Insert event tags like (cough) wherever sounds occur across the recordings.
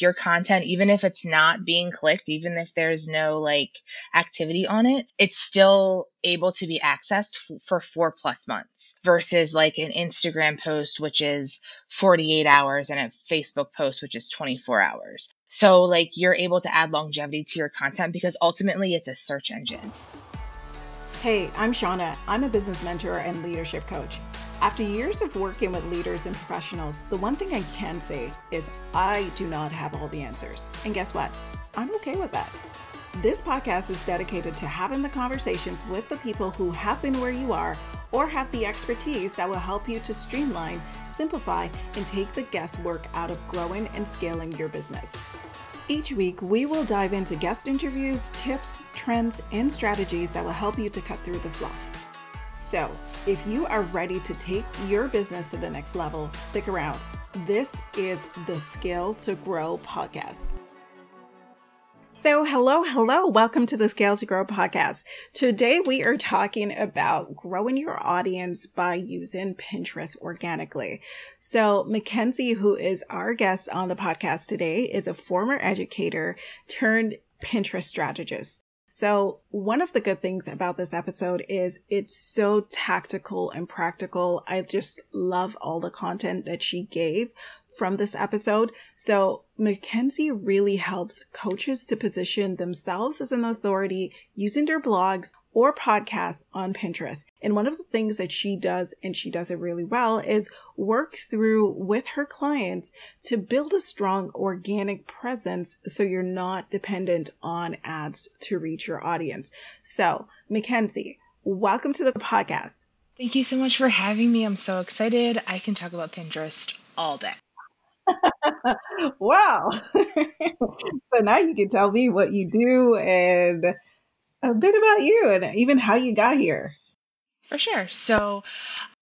your content, even if it's not being clicked, even if there's no like activity on it, it's still able to be accessed f- for four plus months versus like an Instagram post, which is 48 hours, and a Facebook post, which is 24 hours. So, like, you're able to add longevity to your content because ultimately it's a search engine. Hey, I'm Shauna. I'm a business mentor and leadership coach. After years of working with leaders and professionals, the one thing I can say is I do not have all the answers. And guess what? I'm okay with that. This podcast is dedicated to having the conversations with the people who have been where you are or have the expertise that will help you to streamline, simplify, and take the guesswork out of growing and scaling your business. Each week, we will dive into guest interviews, tips, trends, and strategies that will help you to cut through the fluff. So, if you are ready to take your business to the next level, stick around. This is the Scale to Grow podcast. So, hello, hello. Welcome to the Scale to Grow podcast. Today, we are talking about growing your audience by using Pinterest organically. So, Mackenzie, who is our guest on the podcast today, is a former educator turned Pinterest strategist. So, one of the good things about this episode is it's so tactical and practical. I just love all the content that she gave from this episode. So, Mackenzie really helps coaches to position themselves as an authority using their blogs or podcasts on Pinterest. And one of the things that she does, and she does it really well, is work through with her clients to build a strong organic presence so you're not dependent on ads to reach your audience. So, Mackenzie, welcome to the podcast. Thank you so much for having me. I'm so excited. I can talk about Pinterest all day. (laughs) wow. (laughs) so now you can tell me what you do and a bit about you and even how you got here. For sure. So,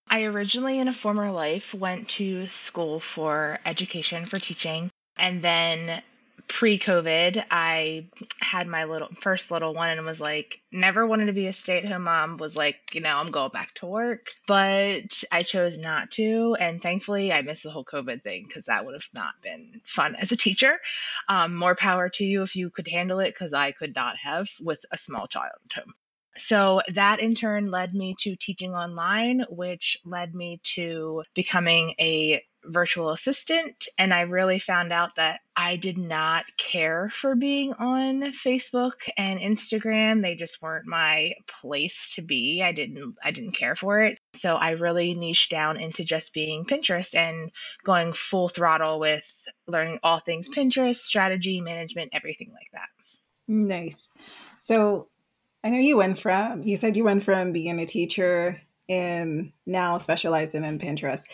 I originally, in a former life, went to school for education for teaching. And then pre COVID, I had my little first little one and was like, never wanted to be a stay at home mom, was like, you know, I'm going back to work. But I chose not to. And thankfully, I missed the whole COVID thing because that would have not been fun as a teacher. Um, more power to you if you could handle it because I could not have with a small child at home. So that in turn led me to teaching online, which led me to becoming a virtual assistant. And I really found out that I did not care for being on Facebook and Instagram. They just weren't my place to be. I didn't I didn't care for it. So I really niched down into just being Pinterest and going full throttle with learning all things Pinterest, strategy, management, everything like that. Nice. So I know you went from, you said you went from being a teacher and now specializing in Pinterest.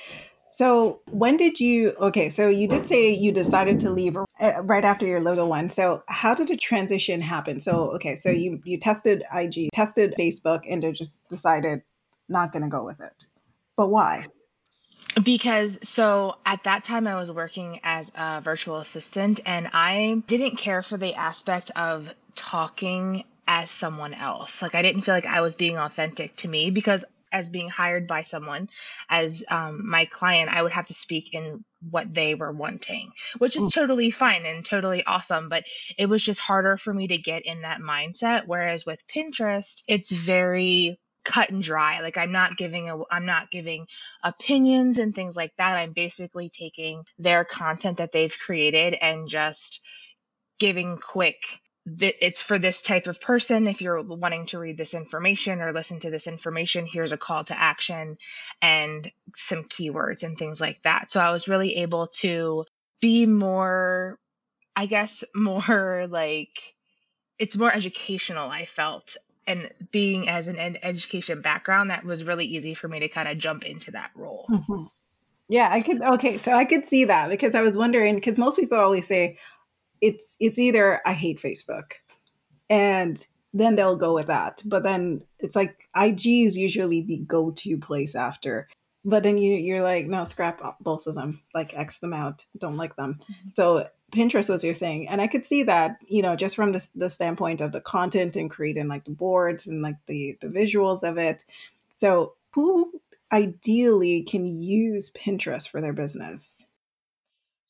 So when did you, okay, so you did say you decided to leave uh, right after your little one. So how did the transition happen? So, okay, so you, you tested IG, tested Facebook, and just decided not going to go with it. But why? Because so at that time I was working as a virtual assistant and I didn't care for the aspect of talking as someone else. Like I didn't feel like I was being authentic to me because as being hired by someone as um, my client, I would have to speak in what they were wanting, which is mm. totally fine and totally awesome. But it was just harder for me to get in that mindset. Whereas with Pinterest, it's very cut and dry like i'm not giving a i'm not giving opinions and things like that i'm basically taking their content that they've created and just giving quick it's for this type of person. If you're wanting to read this information or listen to this information, here's a call to action and some keywords and things like that. So I was really able to be more, I guess, (laughs) more like it's more educational, I felt. And being as an ed- education background, that was really easy for me to kind of jump into that role. Mm-hmm. Yeah, I could. Okay, so I could see that because I was wondering because most people always say, it's it's either I hate Facebook, and then they'll go with that. But then it's like IG is usually the go-to place after. But then you you're like, no, scrap both of them. Like X them out. Don't like them. Mm-hmm. So Pinterest was your thing, and I could see that you know just from the, the standpoint of the content and creating like the boards and like the the visuals of it. So who ideally can use Pinterest for their business?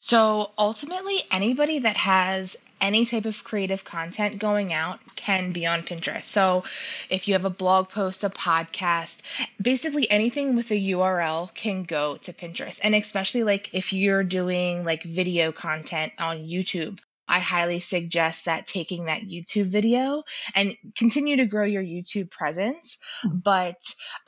So ultimately, anybody that has any type of creative content going out can be on Pinterest. So if you have a blog post, a podcast, basically anything with a URL can go to Pinterest. And especially like if you're doing like video content on YouTube, I highly suggest that taking that YouTube video and continue to grow your YouTube presence, hmm. but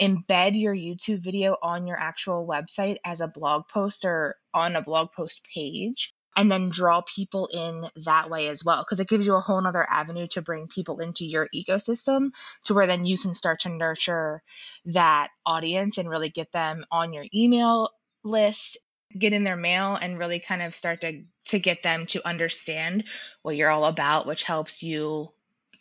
embed your YouTube video on your actual website as a blog post or on a blog post page and then draw people in that way as well because it gives you a whole nother avenue to bring people into your ecosystem to where then you can start to nurture that audience and really get them on your email list get in their mail and really kind of start to to get them to understand what you're all about which helps you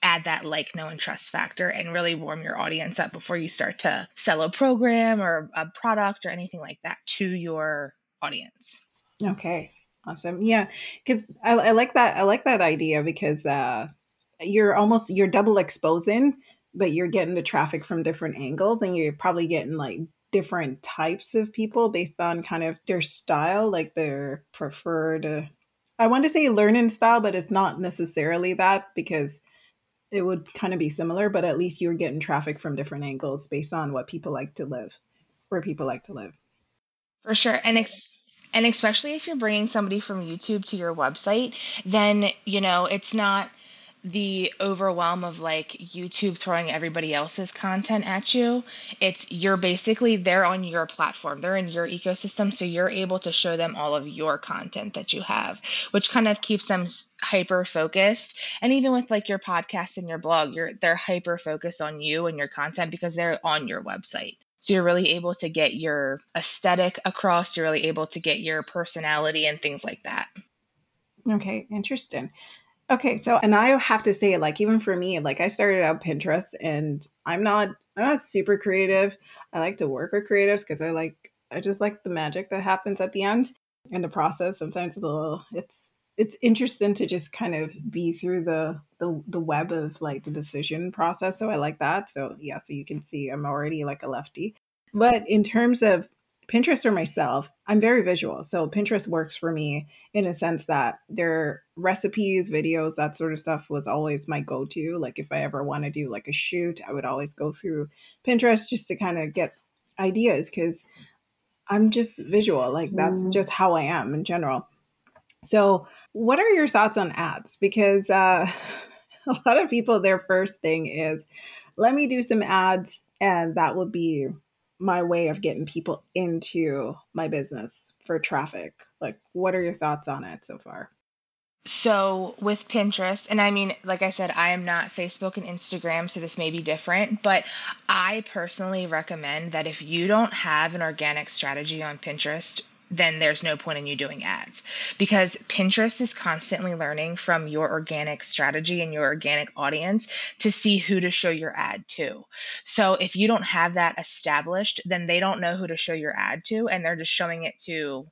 add that like know and trust factor and really warm your audience up before you start to sell a program or a product or anything like that to your audience. Okay. Awesome. Yeah. Because I, I like that i like that idea because uh you're almost you're double exposing but you're getting the traffic from different angles and you're probably getting like different types of people based on kind of their style, like their preferred. Uh, I want to say learning style, but it's not necessarily that because it would kind of be similar, but at least you're getting traffic from different angles based on what people like to live, where people like to live. For sure. And ex- and especially if you're bringing somebody from YouTube to your website, then, you know, it's not the overwhelm of like YouTube throwing everybody else's content at you. It's you're basically they're on your platform, they're in your ecosystem, so you're able to show them all of your content that you have, which kind of keeps them hyper focused. And even with like your podcast and your blog, you're they're hyper focused on you and your content because they're on your website. So you're really able to get your aesthetic across, you're really able to get your personality and things like that. Okay, interesting. Okay, so and I have to say, like even for me, like I started out Pinterest, and I'm not I'm not super creative. I like to work with creatives because I like I just like the magic that happens at the end and the process. Sometimes it's a little it's it's interesting to just kind of be through the the the web of like the decision process. So I like that. So yeah, so you can see I'm already like a lefty. But in terms of Pinterest for myself, I'm very visual. So Pinterest works for me in a sense that their recipes, videos, that sort of stuff was always my go to. Like if I ever want to do like a shoot, I would always go through Pinterest just to kind of get ideas because I'm just visual. Like that's mm. just how I am in general. So, what are your thoughts on ads? Because uh, (laughs) a lot of people, their first thing is, let me do some ads, and that will be my way of getting people into my business for traffic. Like, what are your thoughts on it so far? So, with Pinterest, and I mean, like I said, I am not Facebook and Instagram, so this may be different, but I personally recommend that if you don't have an organic strategy on Pinterest then there's no point in you doing ads because Pinterest is constantly learning from your organic strategy and your organic audience to see who to show your ad to. So if you don't have that established, then they don't know who to show your ad to and they're just showing it to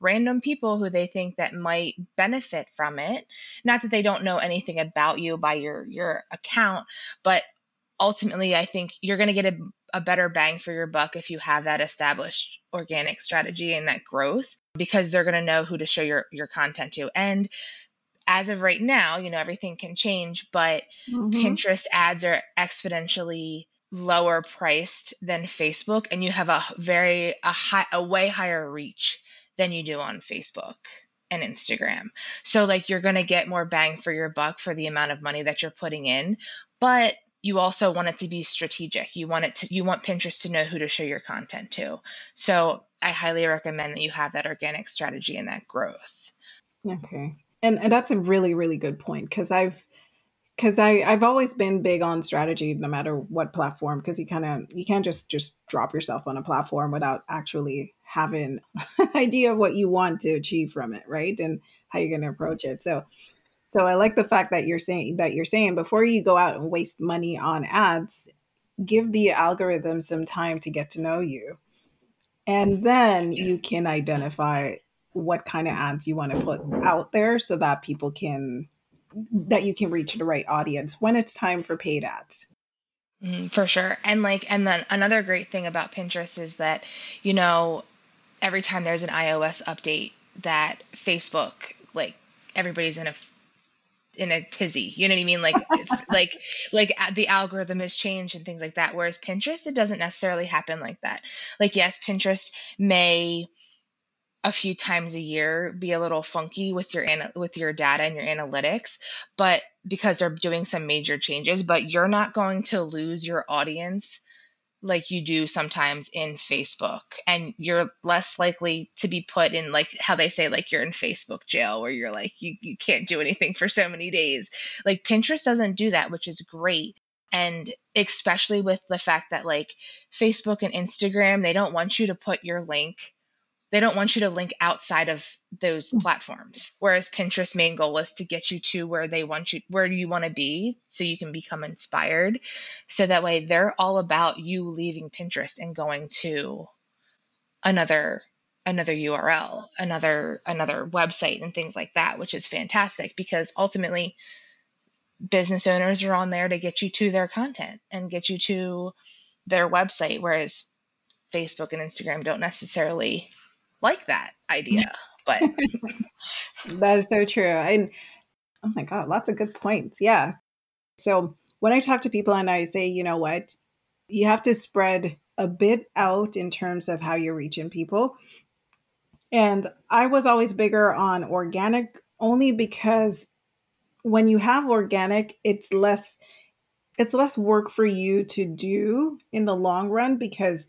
random people who they think that might benefit from it. Not that they don't know anything about you by your your account, but ultimately I think you're going to get a a better bang for your buck if you have that established organic strategy and that growth because they're going to know who to show your your content to and as of right now you know everything can change but mm-hmm. pinterest ads are exponentially lower priced than facebook and you have a very a high a way higher reach than you do on facebook and instagram so like you're going to get more bang for your buck for the amount of money that you're putting in but you also want it to be strategic. You want it to you want Pinterest to know who to show your content to. So I highly recommend that you have that organic strategy and that growth. Okay. And and that's a really really good point cuz I've cuz I I've always been big on strategy no matter what platform because you kind of you can't just just drop yourself on a platform without actually having (laughs) an idea of what you want to achieve from it, right? And how you're going to approach it. So so I like the fact that you're saying that you're saying before you go out and waste money on ads, give the algorithm some time to get to know you. And then you can identify what kind of ads you want to put out there so that people can that you can reach the right audience when it's time for paid ads. Mm, for sure. And like and then another great thing about Pinterest is that, you know, every time there's an iOS update, that Facebook, like everybody's in a in a tizzy. You know what I mean? Like (laughs) like like uh, the algorithm has changed and things like that. Whereas Pinterest, it doesn't necessarily happen like that. Like yes, Pinterest may a few times a year be a little funky with your with your data and your analytics but because they're doing some major changes but you're not going to lose your audience like you do sometimes in Facebook and you're less likely to be put in like how they say like you're in Facebook jail where you're like you you can't do anything for so many days. Like Pinterest doesn't do that, which is great. And especially with the fact that like Facebook and Instagram, they don't want you to put your link they don't want you to link outside of those mm. platforms whereas pinterest main goal is to get you to where they want you where you want to be so you can become inspired so that way they're all about you leaving pinterest and going to another another url another another website and things like that which is fantastic because ultimately business owners are on there to get you to their content and get you to their website whereas facebook and instagram don't necessarily like that idea. But (laughs) that is so true. And oh my God, lots of good points. Yeah. So when I talk to people and I say, you know what, you have to spread a bit out in terms of how you're reaching people. And I was always bigger on organic only because when you have organic, it's less it's less work for you to do in the long run because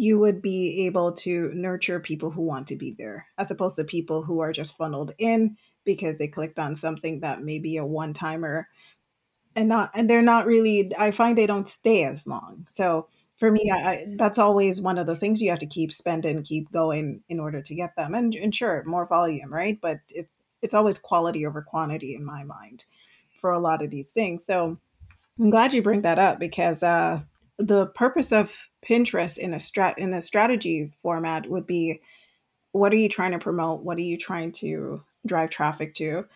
you would be able to nurture people who want to be there as opposed to people who are just funneled in because they clicked on something that may be a one timer and not and they're not really i find they don't stay as long. So for me I, that's always one of the things you have to keep spending keep going in order to get them. And, and sure more volume right? But it, it's always quality over quantity in my mind for a lot of these things. So i'm glad you bring that up because uh, the purpose of Pinterest in a strat in a strategy format would be what are you trying to promote? What are you trying to drive traffic to?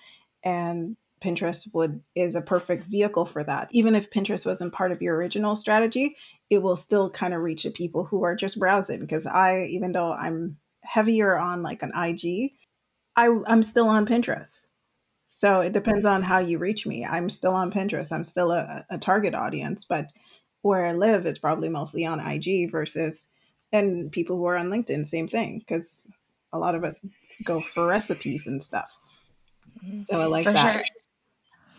And Pinterest would is a perfect vehicle for that. Even if Pinterest wasn't part of your original strategy, it will still kind of reach the people who are just browsing. Because I, even though I'm heavier on like an IG, I, I'm still on Pinterest. So it depends on how you reach me. I'm still on Pinterest. I'm still a, a target audience, but where I live, it's probably mostly on IG versus, and people who are on LinkedIn, same thing, because a lot of us go for recipes and stuff. Mm-hmm. So I like for that. Sure.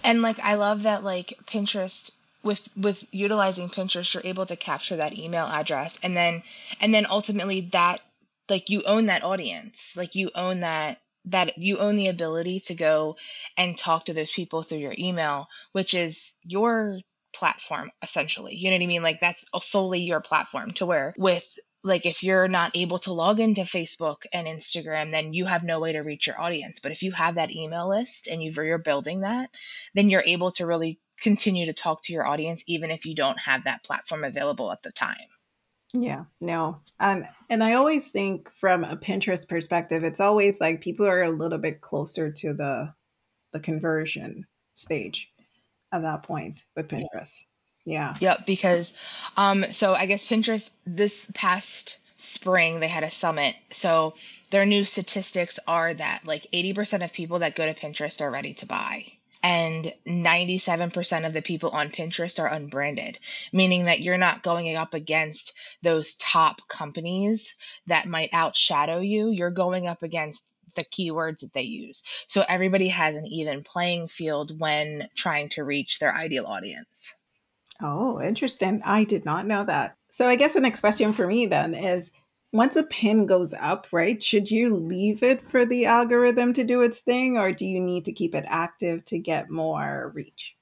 And like, I love that, like, Pinterest with with utilizing Pinterest, you're able to capture that email address, and then and then ultimately that like you own that audience, like you own that that you own the ability to go and talk to those people through your email, which is your platform essentially. You know what I mean? Like that's solely your platform to where with like if you're not able to log into Facebook and Instagram, then you have no way to reach your audience. But if you have that email list and you're building that, then you're able to really continue to talk to your audience even if you don't have that platform available at the time. Yeah, no. And and I always think from a Pinterest perspective, it's always like people are a little bit closer to the the conversion stage at that point with Pinterest. Yeah. Yep. Because, um, so I guess Pinterest this past spring they had a summit. So their new statistics are that like 80% of people that go to Pinterest are ready to buy. And 97% of the people on Pinterest are unbranded, meaning that you're not going up against those top companies that might outshadow you. You're going up against the keywords that they use. So everybody has an even playing field when trying to reach their ideal audience. Oh, interesting. I did not know that. So I guess the next question for me then is once a pin goes up, right, should you leave it for the algorithm to do its thing or do you need to keep it active to get more reach?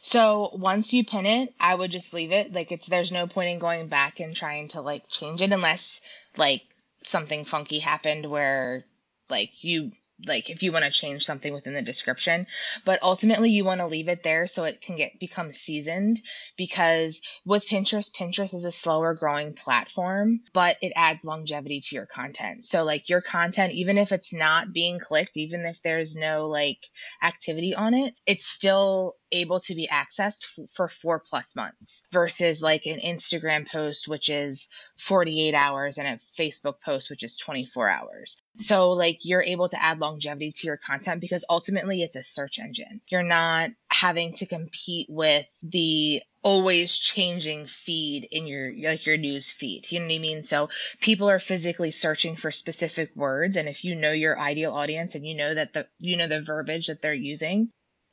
So once you pin it, I would just leave it. Like it's there's no point in going back and trying to like change it unless like something funky happened where like you like if you want to change something within the description but ultimately you want to leave it there so it can get become seasoned because with pinterest pinterest is a slower growing platform but it adds longevity to your content so like your content even if it's not being clicked even if there's no like activity on it it's still able to be accessed f- for four plus months versus like an instagram post which is 48 hours and a Facebook post, which is 24 hours. So, like, you're able to add longevity to your content because ultimately it's a search engine. You're not having to compete with the always changing feed in your like your news feed you know what i mean so people are physically searching for specific words and if you know your ideal audience and you know that the you know the verbiage that they're using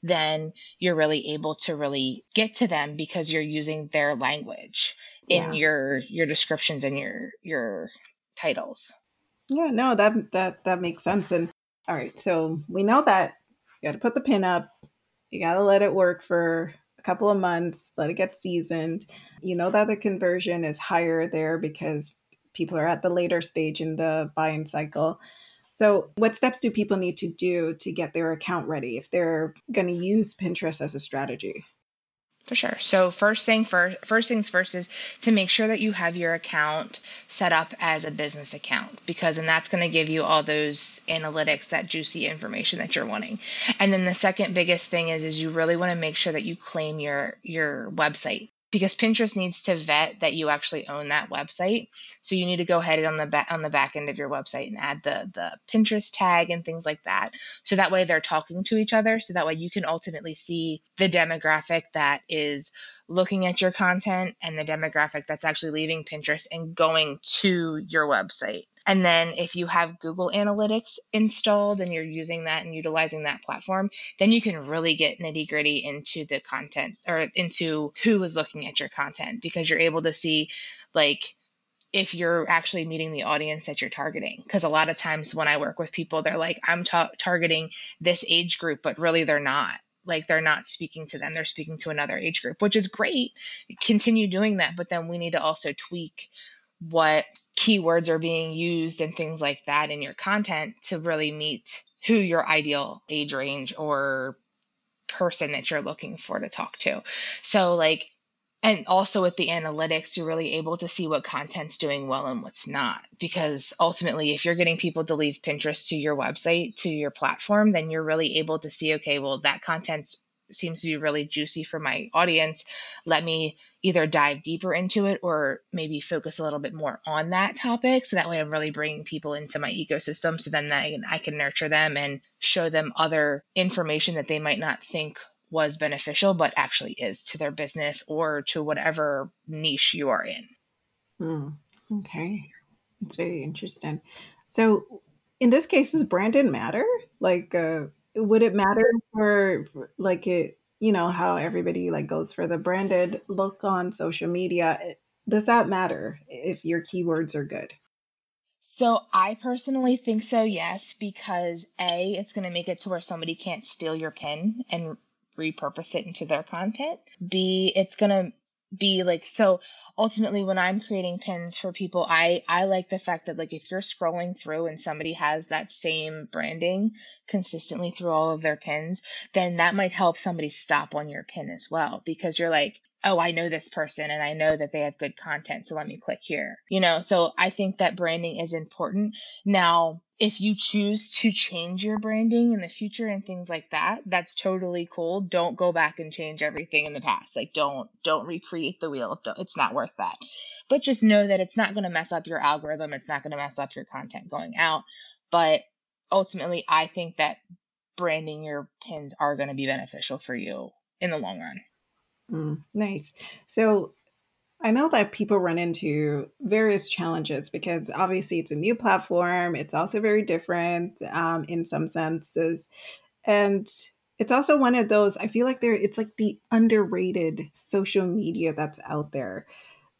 then you're really able to really get to them because you're using their language in yeah. your your descriptions and your your titles. Yeah, no, that that that makes sense. And all right, so we know that you got to put the pin up. You got to let it work for a couple of months, let it get seasoned. You know that the conversion is higher there because people are at the later stage in the buying cycle. So, what steps do people need to do to get their account ready if they're going to use Pinterest as a strategy? For sure. So first thing first, first things first is to make sure that you have your account set up as a business account because and that's going to give you all those analytics, that juicy information that you're wanting. And then the second biggest thing is is you really want to make sure that you claim your your website because Pinterest needs to vet that you actually own that website. So you need to go ahead on the back on the back end of your website and add the the Pinterest tag and things like that. So that way they're talking to each other. So that way you can ultimately see the demographic that is looking at your content and the demographic that's actually leaving Pinterest and going to your website. And then if you have Google Analytics installed and you're using that and utilizing that platform, then you can really get nitty gritty into the content or into who is looking at your content because you're able to see like if you're actually meeting the audience that you're targeting. Because a lot of times when I work with people, they're like, I'm ta- targeting this age group, but really they're not. Like they're not speaking to them, they're speaking to another age group, which is great. Continue doing that, but then we need to also tweak what keywords are being used and things like that in your content to really meet who your ideal age range or person that you're looking for to talk to. So, like, and also with the analytics, you're really able to see what content's doing well and what's not. Because ultimately, if you're getting people to leave Pinterest to your website, to your platform, then you're really able to see, okay, well, that content's seems to be really juicy for my audience, let me either dive deeper into it or maybe focus a little bit more on that topic. So that way I'm really bringing people into my ecosystem. So then I can, I can nurture them and show them other information that they might not think was beneficial, but actually is to their business or to whatever niche you are in. Hmm. Okay. It's very interesting. So in this case, does branding matter? Like, uh, would it matter for, for like it you know how everybody like goes for the branded look on social media does that matter if your keywords are good so I personally think so, yes, because A, it's going to make it to where somebody can't steal your pin and repurpose it into their content. B, it's going to be like so ultimately when i'm creating pins for people i i like the fact that like if you're scrolling through and somebody has that same branding consistently through all of their pins then that might help somebody stop on your pin as well because you're like oh i know this person and i know that they have good content so let me click here you know? So i think that branding is important. Now if you choose to change your branding in the future and things like that that's totally cool. Don't go back and change everything in the past. Like don't don't recreate the wheel. It's not worth that. But just know that it's not going to mess up your algorithm. It's not going to mess up your content going out. But ultimately i think that branding your pins are going to be beneficial for you in the long run mm, nice so I know that people run into various challenges because obviously it's a new platform. It's also very different um, in some senses. And it's also one of those, I feel like there it's like the underrated social media that's out there.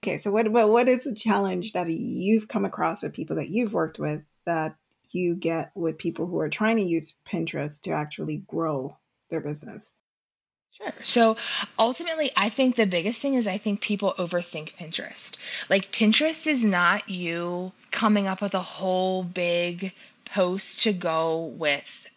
Okay, so what what what is the challenge that you've come across with people that you've worked with that you get with people who are trying to use Pinterest to actually grow their business? Sure. So ultimately, I think the biggest thing is I think people overthink Pinterest. Like, Pinterest is not you coming up with a whole big post to go with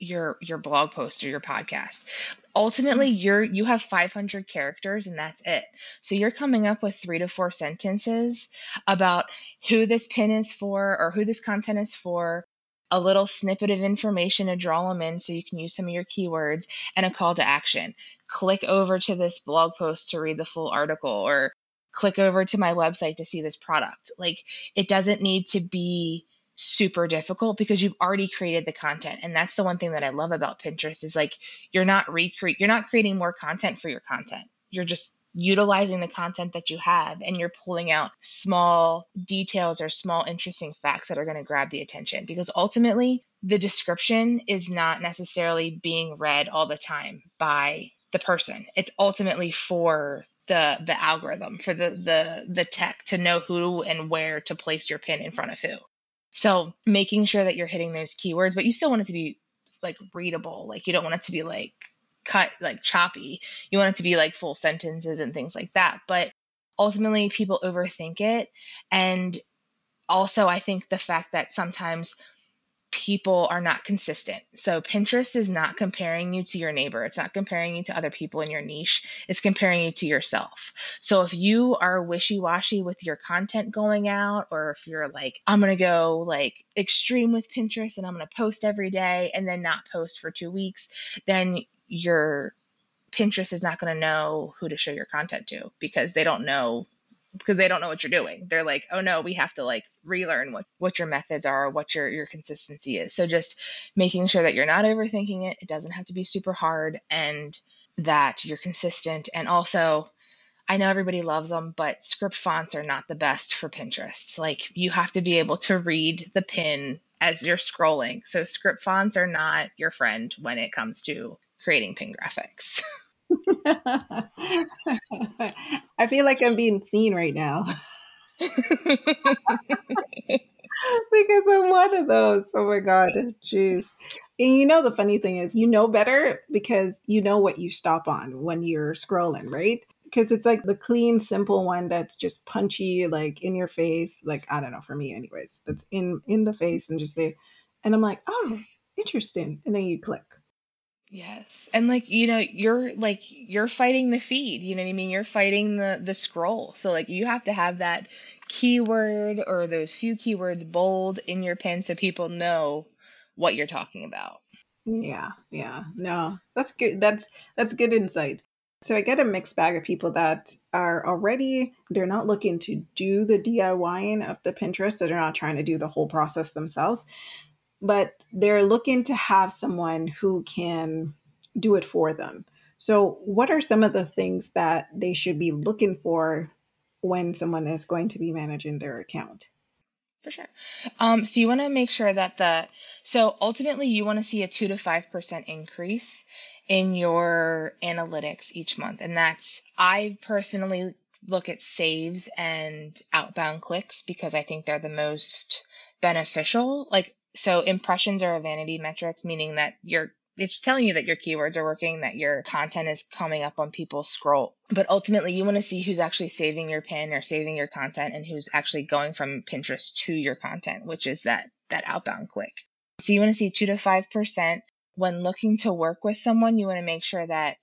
your your blog post or your podcast ultimately mm-hmm. you're you have 500 characters and that's it so you're coming up with three to four sentences about who this pin is for or who this content is for a little snippet of information to draw them in so you can use some of your keywords and a call to action. Click over to this blog post to read the full article or click over to my website to see this product. Like it doesn't need to be super difficult because you've already created the content and that's the one thing that i love about pinterest is like you're not recreate you're not creating more content for your content you're just utilizing the content that you have and you're pulling out small details or small interesting facts that are going to grab the attention because ultimately the description is not necessarily being read all the time by the person. It's ultimately for the the algorithm for the the the tech to know who and where to place your pin in front of who. So making sure that you're hitting those keywords but you still want it to be like readable. Like you don't want it to be like cut like choppy. You want it to be like full sentences and things like that. But ultimately, people overthink it. And also, I think the fact that sometimes people are not consistent. So Pinterest is not comparing you to your neighbor. It's not comparing you to other people in your niche. It's comparing you to yourself. So if you are wishy-washy with your content going out or if you're like I'm going to go like extreme with Pinterest and I'm going to post every day and then not post for 2 weeks, then your Pinterest is not going to know who to show your content to because they don't know because they don't know what you're doing. They're like, "Oh no, we have to like relearn what what your methods are, what your your consistency is." So just making sure that you're not overthinking it. It doesn't have to be super hard and that you're consistent and also I know everybody loves them, but script fonts are not the best for Pinterest. Like you have to be able to read the pin as you're scrolling. So script fonts are not your friend when it comes to creating pin graphics. (laughs) I feel like I'm being seen right now. (laughs) because I'm one of those. Oh my God. Jeez. And you know, the funny thing is, you know better because you know what you stop on when you're scrolling, right? Because it's like the clean, simple one that's just punchy, like in your face. Like, I don't know, for me, anyways, that's in in the face and just say, and I'm like, oh, interesting. And then you click. Yes. And like, you know, you're like you're fighting the feed, you know what I mean? You're fighting the the scroll. So like you have to have that keyword or those few keywords bold in your pin so people know what you're talking about. Yeah, yeah. No. That's good. That's that's good insight. So I get a mixed bag of people that are already they're not looking to do the DIYing of the Pinterest, so they're not trying to do the whole process themselves but they're looking to have someone who can do it for them. So, what are some of the things that they should be looking for when someone is going to be managing their account? For sure. Um, so you want to make sure that the so ultimately you want to see a two to five percent increase in your analytics each month, and that's I personally look at saves and outbound clicks because I think they're the most beneficial. Like so impressions are a vanity metrics, meaning that you're it's telling you that your keywords are working, that your content is coming up on people's scroll. But ultimately, you want to see who's actually saving your pin or saving your content and who's actually going from Pinterest to your content, which is that that outbound click. So you want to see 2 to 5% when looking to work with someone, you want to make sure that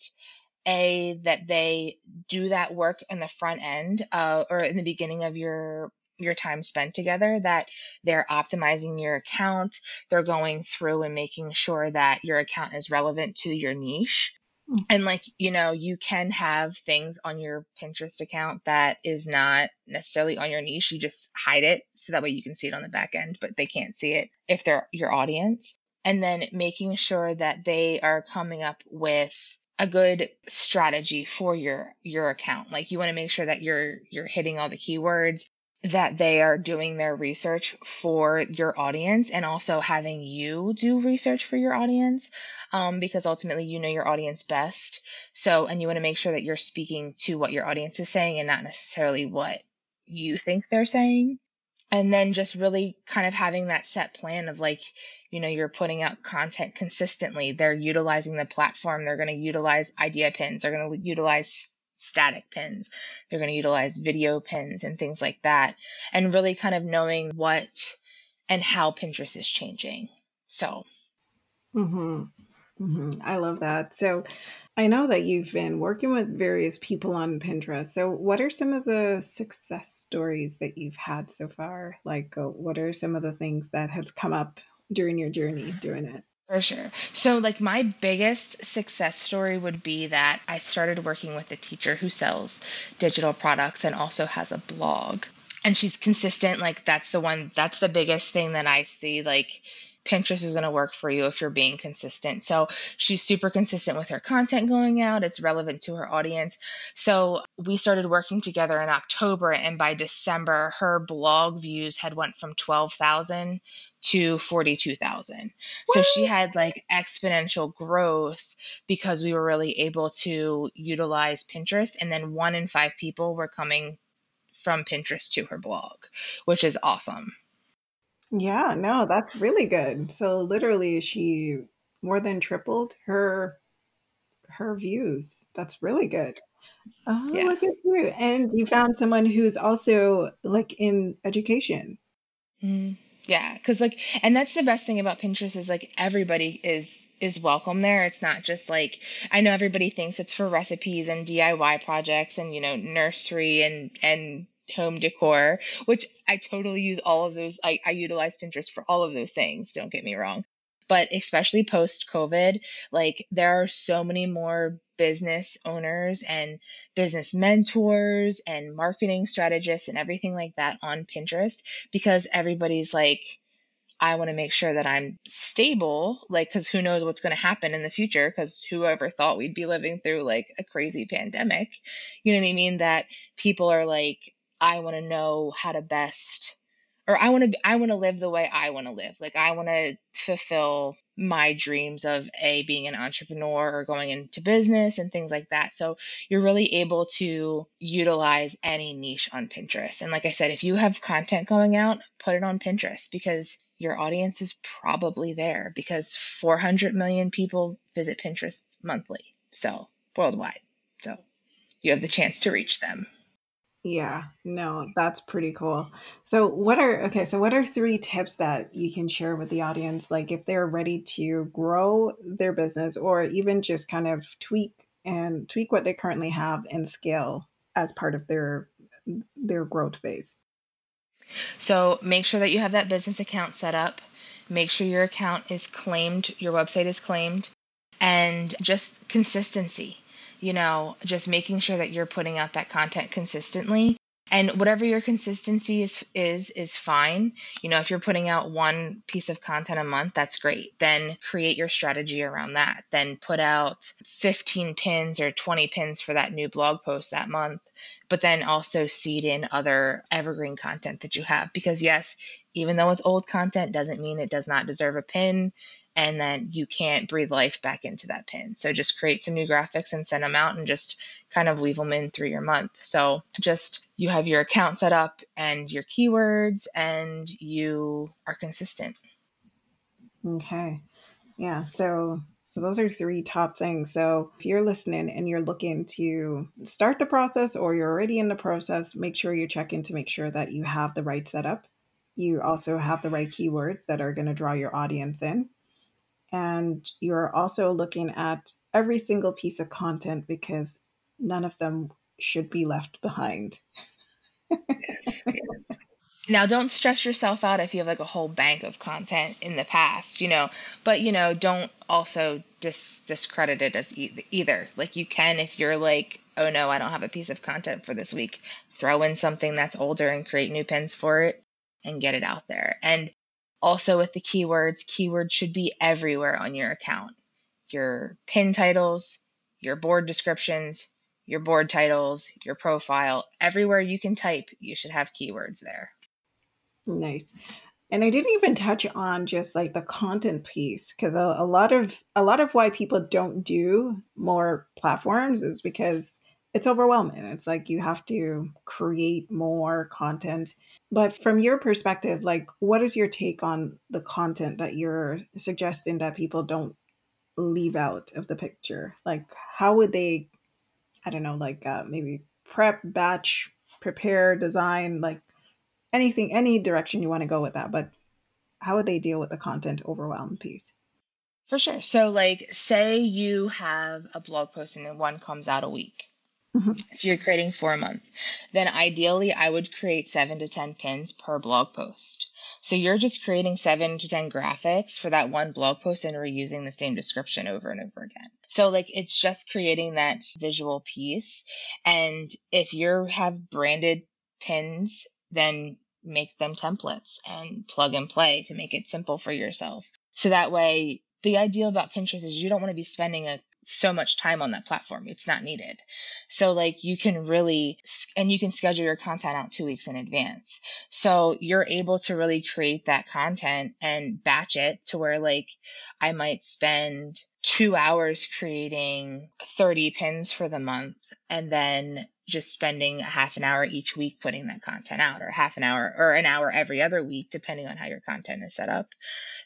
a that they do that work in the front end uh, or in the beginning of your your time spent together that they're optimizing your account they're going through and making sure that your account is relevant to your niche. Mm. and like you know you can have things on your pinterest account that is not necessarily on your niche you just hide it so that way you can see it on the back end but they can't see it if they're your audience. And then making sure that they are coming up with a good strategy for your your account. Like you want to make sure that you're you're hitting all the keywords that they are doing their research for your audience and also having you do research for your audience um, because ultimately you know your audience best. So, and you want to make sure that you're speaking to what your audience is saying and not necessarily what you think they're saying. And then just really kind of having that set plan of like, you know, you're putting out content consistently. They're utilizing the platform. They're going to utilize idea pins. They're going to utilize static pins. They're going to utilize video pins and things like that. And really kind of knowing what and how Pinterest is changing. So. Mm-hmm. Mm-hmm. I love that. So I know that you've been working with various people on Pinterest. So what are some of the success stories that you've had so far? Like, uh, what are some of the things that has come up during your journey doing it? For sure. So, like, my biggest success story would be that I started working with a teacher who sells digital products and also has a blog. And she's consistent. Like, that's the one, that's the biggest thing that I see. Like, Pinterest is going to work for you if you're being consistent. So she's super consistent with her content going out. It's relevant to her audience. So we started working together in October and by December her blog views had went from 12,000 to 42,000. So she had like exponential growth because we were really able to utilize Pinterest and then one in 5 people were coming from Pinterest to her blog, which is awesome. Yeah, no, that's really good. So literally she more than tripled her her views. That's really good. Oh, Yeah. look at you. And you found someone who's also like in education. Mm, yeah, because like, and that's the best thing about Pinterest is like everybody is is welcome there. It's not just like I know everybody thinks it's for recipes and DIY projects and you know nursery and and home decor, which I totally use all of those. I, I utilize Pinterest for all of those things. Don't get me wrong. But especially post COVID, like there are so many more business owners and business mentors and marketing strategists and everything like that on Pinterest because everybody's like, I want to make sure that I'm stable, like, because who knows what's going to happen in the future? Because whoever thought we'd be living through like a crazy pandemic, you know what I mean? That people are like, I want to know how to best or I want to I want to live the way I want to live. Like I want to fulfill my dreams of a being an entrepreneur or going into business and things like that. So you're really able to utilize any niche on Pinterest. And like I said, if you have content going out, put it on Pinterest because your audience is probably there because 400 million people visit Pinterest monthly. So worldwide. So you have the chance to reach them. Yeah, no, that's pretty cool. So, what are okay, so what are three tips that you can share with the audience like if they're ready to grow their business or even just kind of tweak and tweak what they currently have and scale as part of their their growth phase? So make sure that you have that business account set up. Make sure your account is claimed, your website is claimed, and just consistency. You know, just making sure that you're putting out that content consistently. And whatever your consistency is is is fine. You know, if you're putting out one piece of content a month, that's great. Then create your strategy around that. Then put out 15 pins or 20 pins for that new blog post that month but then also seed in other evergreen content that you have. Because, yes, even though it's old content, doesn't mean it does not deserve a pin and then you can't breathe life back into that pin. So just create some new graphics and send them out and just kind of weave them in through your month. So just you have your account set up and your keywords and you are consistent. Okay. Yeah. So so those are three top things. So if you're listening and you're looking to start the process or you're already in the process, make sure you check in to make sure that you have the right setup. You also have the right keywords that are going to draw your audience in. And you're also looking at every single piece of content because none of them should be left behind. (laughs) Now, don't stress yourself out if you have like a whole bank of content in the past, you know, but you know, don't also dis- discredit it as e- either. Like you can if you're like, oh no, I don't have a piece of content for this week, throw in something that's older and create new pins for it and get it out there. And also with the keywords, keywords should be everywhere on your account. Your pin titles, your board descriptions, your board titles, your profile, everywhere you can type, you should have keywords there. Nice. And I didn't even touch on just like the content piece because a, a lot of a lot of why people don't do more platforms is because it's overwhelming. It's like you have to create more content. But from your perspective, like what is your take on the content that you're suggesting that people don't leave out of the picture? Like how would they I don't know, like uh, maybe prep, batch, prepare, design, like anything, any direction you want to go with that. But how would they deal with the content overwhelm piece? For sure. So, like, say you have a blog post and then one comes out a week. Mm-hmm. So you're creating four a month. Then ideally, I would create seven to 10 pins per blog post. So you're just creating seven to 10 graphics for that one blog post and reusing the same description over and over again. So like it's just creating that visual piece. And if you have branded pins, then make them templates and plug and play to make it simple for yourself. So that way the ideal about Pinterest is you don't want to be spending a so much time on that platform. It's not needed. So like you can really and you can schedule your content out 2 weeks in advance. So you're able to really create that content and batch it to where like I might spend 2 hours creating 30 pins for the month and then just spending a half an hour each week putting that content out or half an hour or an hour every other week depending on how your content is set up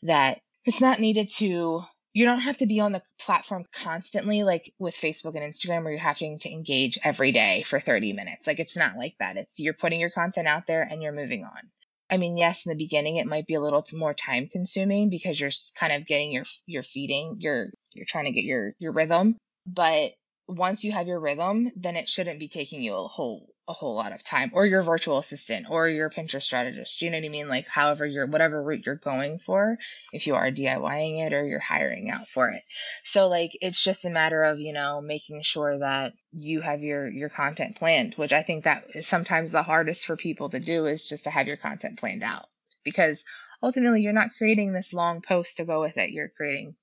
that it's not needed to you don't have to be on the platform constantly like with Facebook and Instagram where you're having to engage every day for 30 minutes. Like it's not like that. It's you're putting your content out there and you're moving on. I mean, yes, in the beginning it might be a little more time consuming because you're kind of getting your your feeding, you're you're trying to get your your rhythm, but once you have your rhythm, then it shouldn't be taking you a whole a whole lot of time or your virtual assistant or your Pinterest strategist. You know what I mean? Like however you're whatever route you're going for, if you are DIYing it or you're hiring out for it. So like it's just a matter of, you know, making sure that you have your your content planned, which I think that is sometimes the hardest for people to do is just to have your content planned out. Because ultimately you're not creating this long post to go with it. You're creating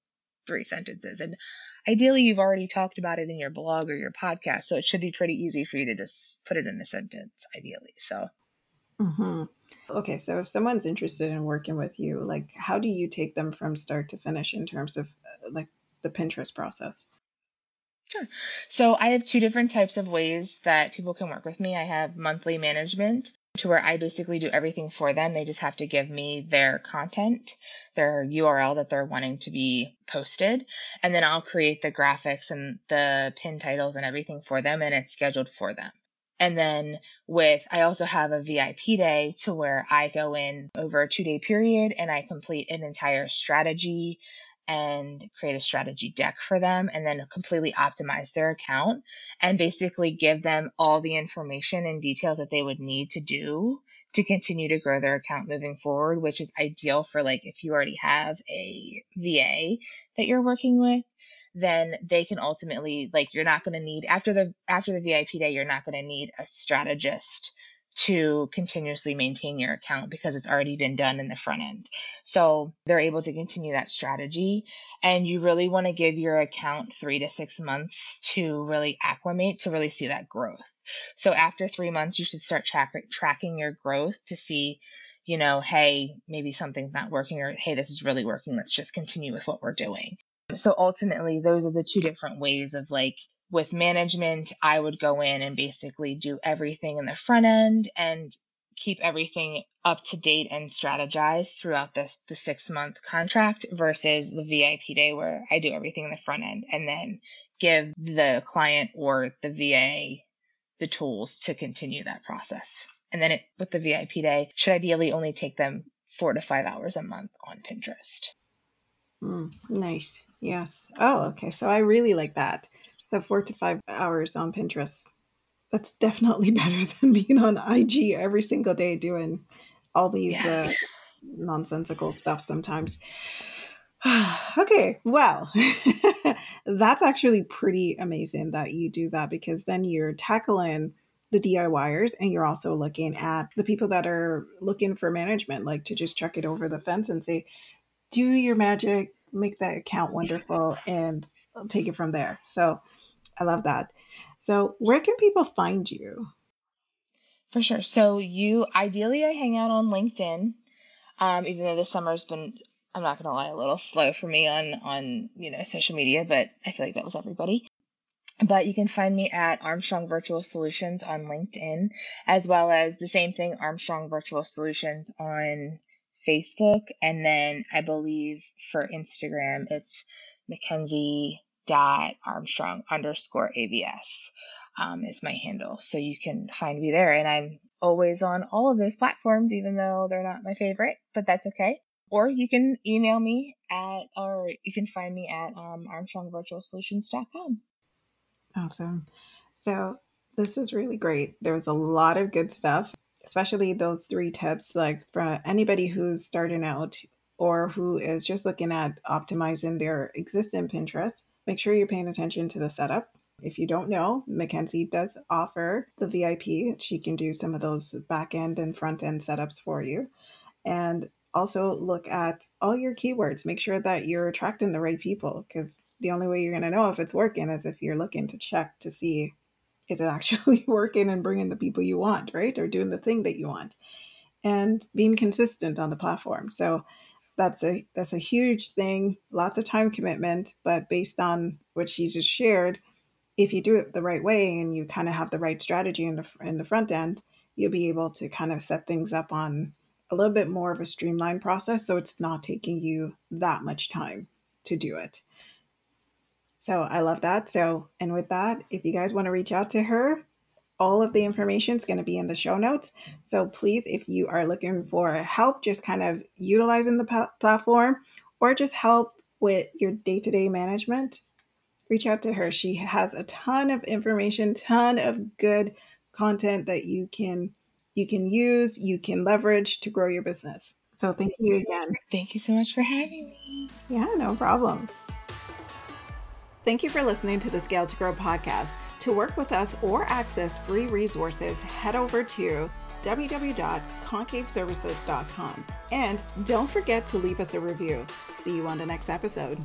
three sentences. And ideally, you've already talked about it in your blog or your podcast. So it should be pretty easy for you to just put it in a sentence, ideally. So. Mm-hmm. Okay, so if someone's interested in working with you, like how do you take them from start to finish in terms of uh, like the Pinterest process? Sure. So I have two different types of ways that people can work with me. I have monthly management, to where I basically do everything for them. They just have to give me their content, their URL that they're wanting to be posted, and then I'll create the graphics and the pin titles and everything for them, and it's scheduled for them. And then with, I also have a VIP day to where I go in over a two day period and I complete an entire strategy and create a strategy deck for them and then completely optimize their account and basically give them all the information and details that they would need to do to continue to grow their account moving forward, which is ideal for like if you already have a VA that you're working with, then they can ultimately like you're not going to need after the after the VIP day, you're not going to need a strategist to continuously maintain your account because it's already been done in the front end. So they're able to continue that strategy. And you really want to give your account three to six months to really acclimate, to really see that growth. So after three months, you should start track- tracking your growth to see, you know, hey, maybe something's not working or hey, this is really working. Let's just continue with what we're doing. So ultimately, those are the two different ways of like with management, I would go in and basically do everything in the front end and keep everything up to date and strategize throughout this the six month contract versus the VIP day where I do everything in the front end and then give the client or the VA the tools to continue that process. And then it, with the VIP day, should ideally only take them four to five hours a month on Pinterest. Mm, nice. Yes. Oh, okay. So I really like that. So four to five hours on Pinterest. That's definitely (laughs) better than being on IG every single day doing all these uh, nonsensical stuff sometimes. (sighs) okay, well, (laughs) that's actually pretty amazing that you do that because then you're tackling the DIYers and you're also looking at the people that are looking for management, like to just chuck it over the fence and say, do your magic, make that account wonderful, and take it from there. So I love that. So, where can people find you? For sure. So, you ideally, I hang out on LinkedIn. Um, even though this summer's been, I'm not gonna lie, a little slow for me on on you know social media, but I feel like that was everybody. But you can find me at Armstrong Virtual Solutions on LinkedIn, as well as the same thing, Armstrong Virtual Solutions on Facebook, and then I believe for Instagram it's Mackenzie dot Armstrong underscore AVS um, is my handle. So you can find me there. And I'm always on all of those platforms, even though they're not my favorite, but that's okay. Or you can email me at, or you can find me at um, ArmstrongVirtualSolutions.com. Awesome. So This is really great. There was a lot of good stuff, especially those three tips. Like for anybody who's starting out or who is just looking at optimizing their existing Pinterest, make sure you're paying attention to the setup. If you don't know, Mackenzie does offer the VIP. She can do some of those back end and front end setups for you. And also look at all your keywords. Make sure that you're attracting the right people because the only way you're going to know if it's working is if you're looking to check to see is it actually (laughs) working and bringing the people you want, right? Or doing the thing that you want. And being consistent on the platform. So that's a that's a huge thing, lots of time commitment, but based on what she just shared, if you do it the right way and you kind of have the right strategy in the in the front end, you'll be able to kind of set things up on a little bit more of a streamlined process so it's not taking you that much time to do it. So I love that. So, and with that, if you guys want to reach out to her, all of the information is going to be in the show notes. So please, if you are looking for help, just kind of utilizing the platform or just help with your day to day management, reach out to her. She has a ton of information, ton of good content that you can you can use, you can leverage to grow your business. So thank you again. Thank you so much for having me. Yeah, no problem. Thank you for listening to the Scale to Grow podcast. To work with us or access free resources, head over to www.concaveservices.com. And don't forget to leave us a review. See you on the next episode.